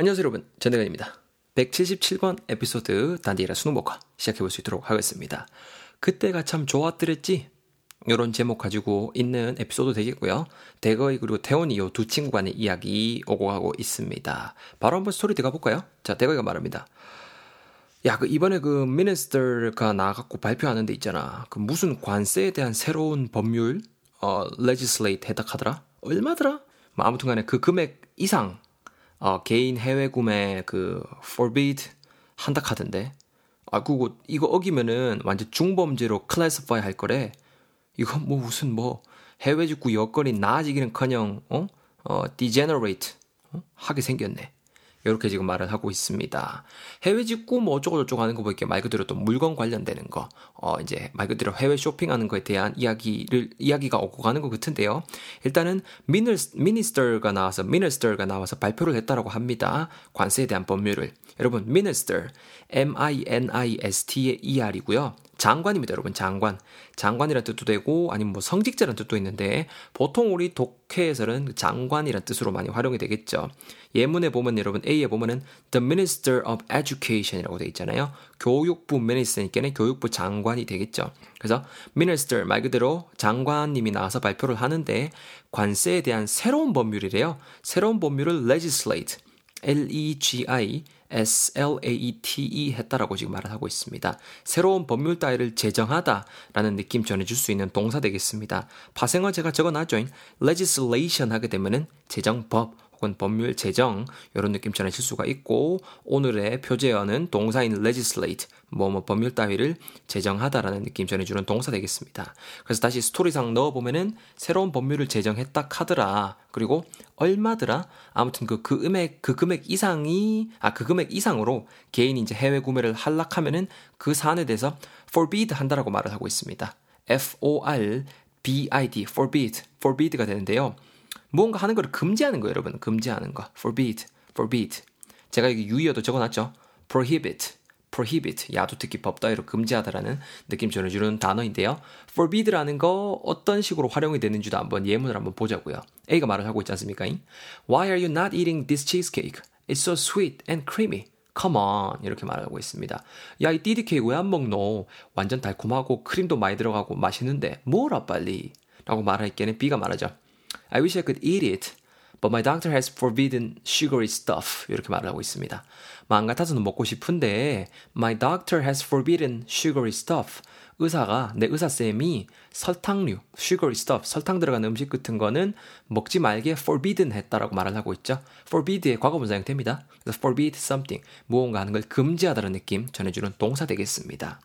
안녕하세요 여러분. 전대건입니다. 177번 에피소드 단디라 수능복화 시작해볼 수 있도록 하겠습니다. 그때가 참 좋았더랬지? 이런 제목 가지고 있는 에피소드 되겠고요. 대거이 그리고 태원이 요 두 친구 간의 이야기 오고 가고 있습니다. 바로 한번 스토리 들어가 볼까요? 자 대거이가 말합니다. 야, 그 이번에 그 미니스터가 나가갖고 발표하는 데 있잖아. 그 무슨 관세에 대한 새로운 법률, 어, legislate 해닥하더라? 얼마더라? 뭐 아무튼 간에 그 금액 이상, 어, 개인 해외 구매 그 forbid 한다 카던데. 아, 그거 이거 어기면은 완전 중범죄로 클래스파이 할 거래. 이거 뭐 무슨 뭐 해외 직구 여건이 나아지기는커녕 어? 어, degenerate 어? 하게 생겼네. 이렇게 지금 말을 하고 있습니다. 해외 직구 뭐 어쩌고저쩌고 하는 거 보니까 말 그대로 또 물건 관련되는 거, 어, 이제 말 그대로 해외 쇼핑하는 거에 대한 이야기를, 이야기가 오고 가는 것 같은데요. 일단은 미니스터가 나와서, 미니스터가 나와서 발표를 했다라고 합니다. 관세에 대한 법률을. 여러분, 미니스터, M-I-N-I-S-T의 ER이고요. 장관입니다, 여러분. 장관. 장관이라는 뜻도 되고 아니면 뭐 성직자라는 뜻도 있는데 보통 우리 독해에서는 장관이라는 뜻으로 많이 활용이 되겠죠. 예문에 보면 여러분 A에 보면은 The Minister of Education이라고 되어 있잖아요. 교육부 미니스터니까는 교육부 장관이 되겠죠. 그래서 Minister 말 그대로 장관님이 나와서 발표를 하는데 관세에 대한 새로운 법률이래요. 새로운 법률을 legislate L-E-G-I SLAETE 했다라고 지금 말을 하고 있습니다. 새로운 법률 따위를 제정하다라는 느낌 전해줄 수 있는 동사 되겠습니다. 파생어 제가 적어놨죠. legislation 하게 되면은 제정법 혹은 법률 제정 이런 느낌 전해질 수가 있고 오늘의 표제어는 동사인 legislate 뭐뭐 법률 따위를 제정하다라는 느낌 전해주는 동사 되겠습니다. 그래서 다시 스토리상 넣어보면은 새로운 법률을 제정했다 카더라 그리고 얼마더라 아무튼 그, 그 금액 그 금액 이상이 아 그 금액 이상으로 개인이 이제 해외 구매를 할락하면은 그 사안에 대해서 forbid 한다라고 말을 하고 있습니다. F O R B I D forbid forbid가 되는데요. 무언가 하는 걸 금지하는 거예요, 여러분. 금지하는 거. forbid, forbid. 제가 여기 유의어도 적어놨죠. prohibit, prohibit. 야도 특히 법 따위로 금지하다라는 느낌 전해주는 단어인데요. forbid라는 거 어떤 식으로 활용이 되는지도 한번 예문을 한번 보자고요. A가 말을 하고 있지 않습니까? Why are you not eating this cheesecake? It's so sweet and creamy. Come on 이렇게 말하고 있습니다. 야 이 띠디 케이크 왜 안 먹노? 완전 달콤하고 크림도 많이 들어가고 맛있는데 뭐라 빨리 라고 말할 때는 B가 말하죠. I wish I could eat it, but my doctor has forbidden sugary stuff. 이렇게 말을 하고 있습니다. 마음 같아서는 먹고 싶은데 my doctor has forbidden sugary stuff. 의사가 내 의사 쌤이 설탕류, sugary stuff, 설탕 들어간 음식 같은 거는 먹지 말게 forbidden 했다라고 말을 하고 있죠. forbid의 과거분 사용됩니다. 그래서 forbid something, 무언가 하는 걸 금지하다는 느낌 전해주는 동사 되겠습니다.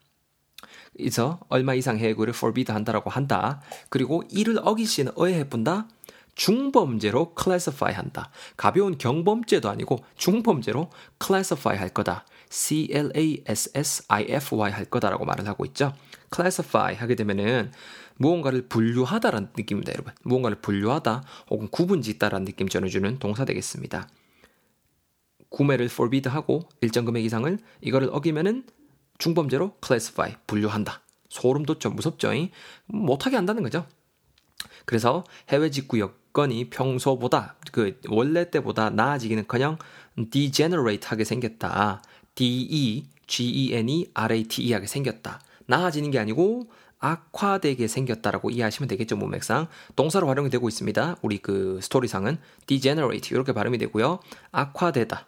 그래서 얼마 이상 해고를 forbid 한다라고 한다. 그리고 이를 어기시는 어해해본다. 중범죄로 classify 한다. 가벼운 경범죄도 아니고 중범죄로 classify 할 거다. C-L-A-S-S-I-F-Y 할 거다라고 말을 하고 있죠. classify 하게 되면은 무언가를 분류하다라는 느낌입니다, 여러분. 무언가를 분류하다 혹은 구분 짓다라는 느낌 전해주는 동사 되겠습니다. 구매를 forbid 하고 일정 금액 이상을 이거를 어기면은 중범죄로 classify 분류한다. 소름 돋죠, 무섭죠. 못하게 한다는 거죠. 그래서 해외 직구 여 건이 평소보다 그 원래 때보다 나아지기는커녕 degenerate하게 생겼다. D E G E N E R A T E 하게 생겼다. 나아지는 게 아니고 악화되게 생겼다라고 이해하시면 되겠죠, 문맥상. 동사로 활용이 되고 있습니다. 우리 그 스토리상은 degenerate 이렇게 발음이 되고요. 악화되다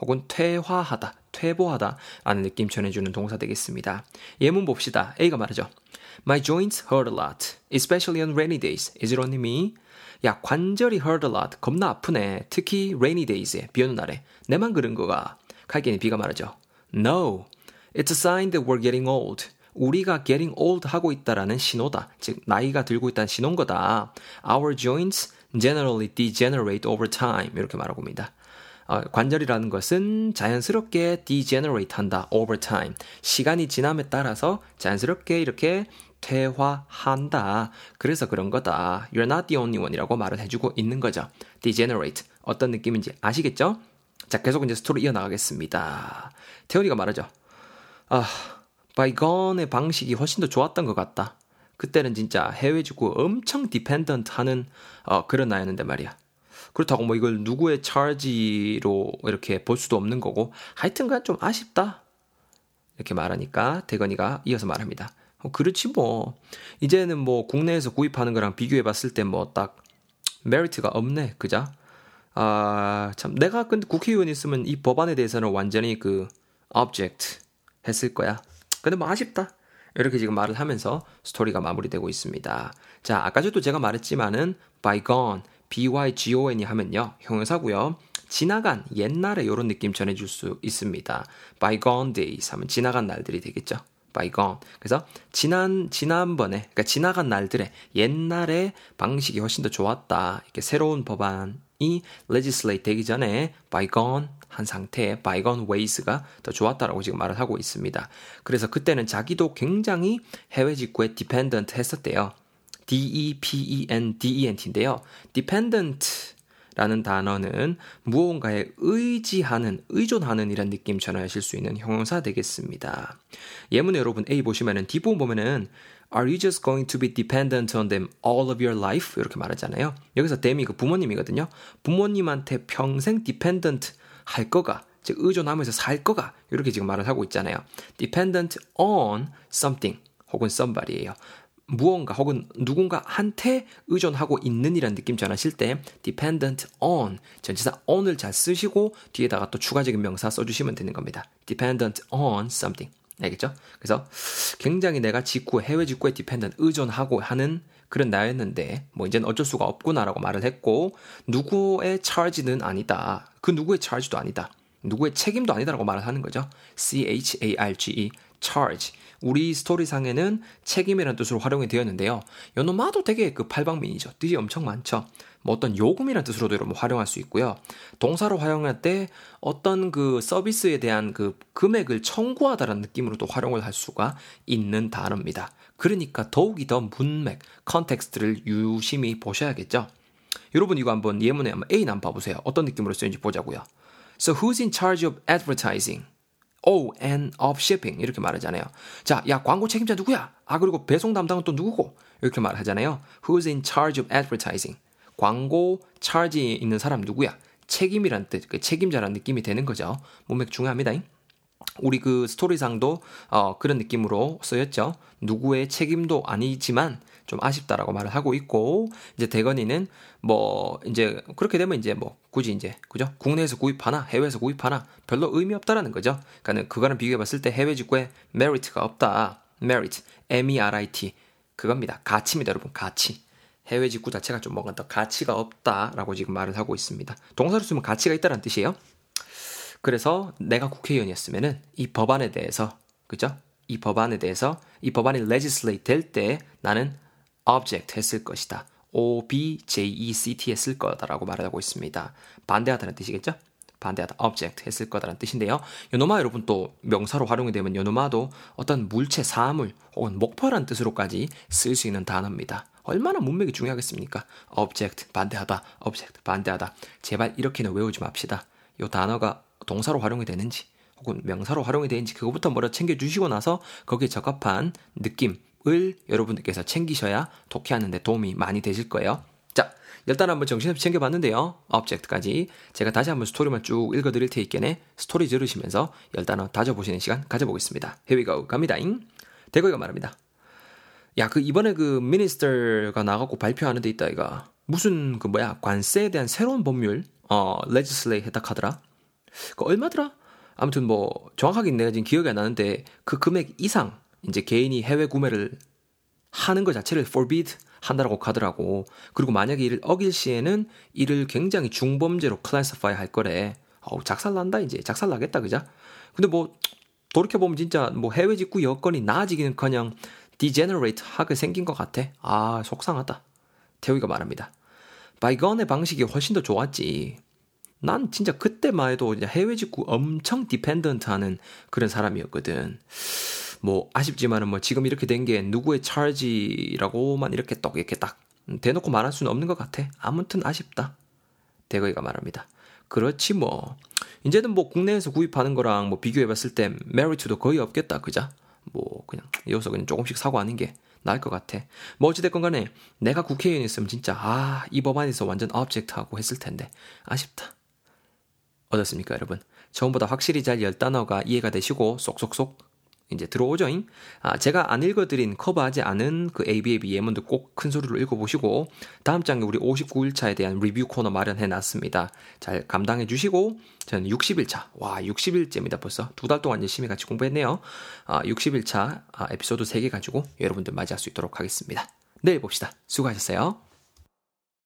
혹은 퇴화하다, 퇴보하다 라는 느낌 전해주는 동사 되겠습니다. 예문 봅시다. A가 말하죠. My joints hurt a lot, especially on rainy days. Is it only me? 야, 관절이 hurt a lot. 겁나 아프네. 특히 rainy days에, 비 오는 날에. 내만 그런 거가. 칼게니 비가 말하죠. No, it's a sign that we're getting old. 우리가 getting old 하고 있다라는 신호다. 즉, 나이가 들고 있다는 신호인 거다. Our joints generally degenerate over time. 이렇게 말하고 있습니다. 어, 관절이라는 것은 자연스럽게 degenerate 한다. over time. 시간이 지남에 따라서 자연스럽게 이렇게 퇴화한다. 그래서 그런 거다. You're not the only one이라고 말을 해주고 있는 거죠. degenerate. 어떤 느낌인지 아시겠죠? 자, 계속 이제 스토리 이어나가겠습니다. 태훈이가 말하죠. 아, 바이건의 방식이 훨씬 더 좋았던 것 같다. 그때는 진짜 해외 축구 엄청 dependent 하는 어, 그런 나였는데 말이야. 그렇다고 뭐 이걸 누구의 charge로 이렇게 볼 수도 없는 거고 하여튼간 좀 아쉽다. 이렇게 말하니까 대건이가 이어서 말합니다. 어, 그렇지 뭐. 이제는 뭐 국내에서 구입하는 거랑 비교해 봤을 때 뭐 딱 메리트가 없네. 그자 아 참 내가 근데 국회의원 있으면 이 법안에 대해서는 완전히 그 object 했을 거야. 근데 뭐 아쉽다. 이렇게 지금 말을 하면서 스토리가 마무리되고 있습니다. 자 아까 전도 제가 말했지만은 bygone bygon이 하면요 형용사고요 지나간 옛날에 이런 느낌 전해줄 수 있습니다 bygone days 하면 지나간 날들이 되겠죠 bygone. 그래서 지난 지난번에 그러니까 지나간 날들의 옛날의 방식이 훨씬 더 좋았다. 이렇게 새로운 법안이 legislate 되기 전에 bygone 한 상태의 bygone ways가 더 좋았다라고 지금 말을 하고 있습니다. 그래서 그때는 자기도 굉장히 해외 직구에 dependent 했었대요. D-E-P-E-N-D-E-N-T인데요. dependent 라는 단어는 무언가에 의지하는, 의존하는 이란 느낌 전하실 수 있는 형용사 되겠습니다. 예문에 여러분 A 보시면은 뒷부분 보면은 Are you just going to be dependent on them all of your life? 이렇게 말하잖아요. 여기서 them이 그 부모님이거든요. 부모님한테 평생 dependent 할 거가, 즉 의존하면서 살 거가 이렇게 지금 말을 하고 있잖아요. dependent on something 혹은 somebody예요. 무언가 혹은 누군가한테 의존하고 있는 이란 느낌 전하실 때 dependent on 전치사 on을 잘 쓰시고 뒤에다가 또 추가적인 명사 써주시면 되는 겁니다. dependent on something 알겠죠? 그래서 굉장히 내가 직구 해외 직구에 dependent 의존하고 하는 그런 나였는데 뭐 이제는 어쩔 수가 없구나라고 말을 했고 누구의 charge는 아니다. 그 누구의 charge도 아니다. 누구의 책임도 아니다라고 말을 하는 거죠. C H A R G E charge 우리 스토리상에는 책임이라는 뜻으로 활용이 되었는데요. 요노마도 되게 그 팔방민이죠. 뜻이 엄청 많죠. 뭐 어떤 요금이라는 뜻으로도 여러분 활용할 수 있고요. 동사로 활용할 때 어떤 그 서비스에 대한 그 금액을 청구하다라는 느낌으로도 활용을 할 수가 있는 단어입니다. 그러니까 더욱이 더 문맥, context를 유심히 보셔야겠죠. 여러분 이거 한번 예문에 한번 A 한번 봐보세요. 어떤 느낌으로 쓰인지 보자고요. So who's in charge of advertising? Oh, and of shipping 이렇게 말하잖아요. 자, 야 광고 책임자 누구야? 아 그리고 배송 담당은 또 누구고? 이렇게 말하잖아요. Who's in charge of advertising? 광고 charge에 있는 사람 누구야? 책임이란 뜻, 그 책임자라는 느낌이 되는 거죠. 문맥 중요합니다. 우리 그 스토리상도 어, 그런 느낌으로 쓰였죠. 누구의 책임도 아니지만 좀 아쉽다라고 말을 하고 있고 이제 대건이는 뭐 이제 그렇게 되면 이제 뭐 굳이 이제 그죠 국내에서 구입하나 해외에서 구입하나 별로 의미 없다라는 거죠. 그러니까는 그거랑 비교해 봤을 때 해외 직구에 메리트가 없다. merit, M-E-R-I-T 그겁니다. 가치입니다, 여러분. 가치. 해외 직구 자체가 좀 뭔가 더 가치가 없다라고 지금 말을 하고 있습니다. 동사로 쓰면 가치가 있다는 뜻이에요. 그래서 내가 국회의원이었으면은 이 법안에 대해서 그죠? 이 법안에 대해서 이 법안이 legislate 될 때 나는 object 했을 것이다. object 했을 거다라고 말하고 있습니다. 반대하다는 뜻이겠죠? 반대하다 object 했을 거다라는 뜻인데요. 요노마 여러분 또 명사로 활용이 되면 요노마도 어떤 물체, 사물 혹은 목표라는 뜻으로까지 쓸 수 있는 단어입니다. 얼마나 문맥이 중요하겠습니까? object 반대하다, object 반대하다. 제발 이렇게는 외우지 맙시다. 요 단어가 동사로 활용이 되는지 혹은 명사로 활용이 되는지 그거부터 먼저 챙겨주시고 나서 거기에 적합한 느낌 을 여러분들께서 챙기셔야 독해하는 데 도움이 많이 되실 거예요. 자, 일단 한번 정신없이 챙겨봤는데요. object까지 제가 다시 한번 스토리만 쭉 읽어드릴 테니까 스토리 들으시면서 열단어 다져보시는 시간 가져보겠습니다. Here we go. 갑니다잉. 대거이가 말합니다. 야, 그 이번에 그 minister가 나가고 발표하는 데 있다이가. 무슨 그 뭐야, 관세에 대한 새로운 법률, 어, 했다 카더라. 그 얼마더라? 아무튼 뭐 정확하게 내가 지금 기억이 안 나는데 그 금액 이상 이제 개인이 해외 구매를 하는 것 자체를 forbid 한다라고 하더라고. 그리고 만약에 이를 어길 시에는 이를 굉장히 중범죄로 classify 할 거래. 어우, 작살 난다 이제. 작살 나겠다 그자? 근데 뭐 돌이켜 보면 진짜 뭐 해외 직구 여건이 나아지기는 커녕 degenerate 하게 생긴 것 같아. 아, 속상하다. 태우이가 말합니다. bygone의 방식이 훨씬 더 좋았지. 난 진짜 그때만 해도 해외 직구 엄청 dependent 하는 그런 사람이었거든. 뭐 아쉽지만은 뭐 지금 이렇게 된 게 누구의 charge라고만 이렇게 딱 이렇게 딱 대놓고 말할 수는 없는 것 같아. 아무튼 아쉽다. 대거이가 말합니다. 그렇지 뭐 이제는 뭐 국내에서 구입하는 거랑 뭐 비교해봤을 때 메리트도 거의 없겠다 그자. 뭐 그냥 이어서 그냥 조금씩 사고 하는 게 나을 것 같아. 뭐 어찌됐건 간에 내가 국회의원이었으면 진짜 아, 이 법안에서 완전 업젝트하고 했을 텐데 아쉽다. 어떻습니까, 여러분? 처음보다 확실히 잘 열 단어가 이해가 되시고 쏙쏙쏙 이제 들어오죠. 아, 제가 안 읽어드린 커버하지 않은 그 ABAB 예문도 꼭 큰 소리로 읽어보시고 다음 장에 우리 59일차에 대한 리뷰 코너 마련해 놨습니다. 잘 감당해 주시고 저는 60일차 와 60일째입니다 벌써 두 달 동안 열심히 같이 공부했네요. 아, 60일차 아, 에피소드 3개 가지고 여러분들 맞이할 수 있도록 하겠습니다. 내일 봅시다. 수고하셨어요.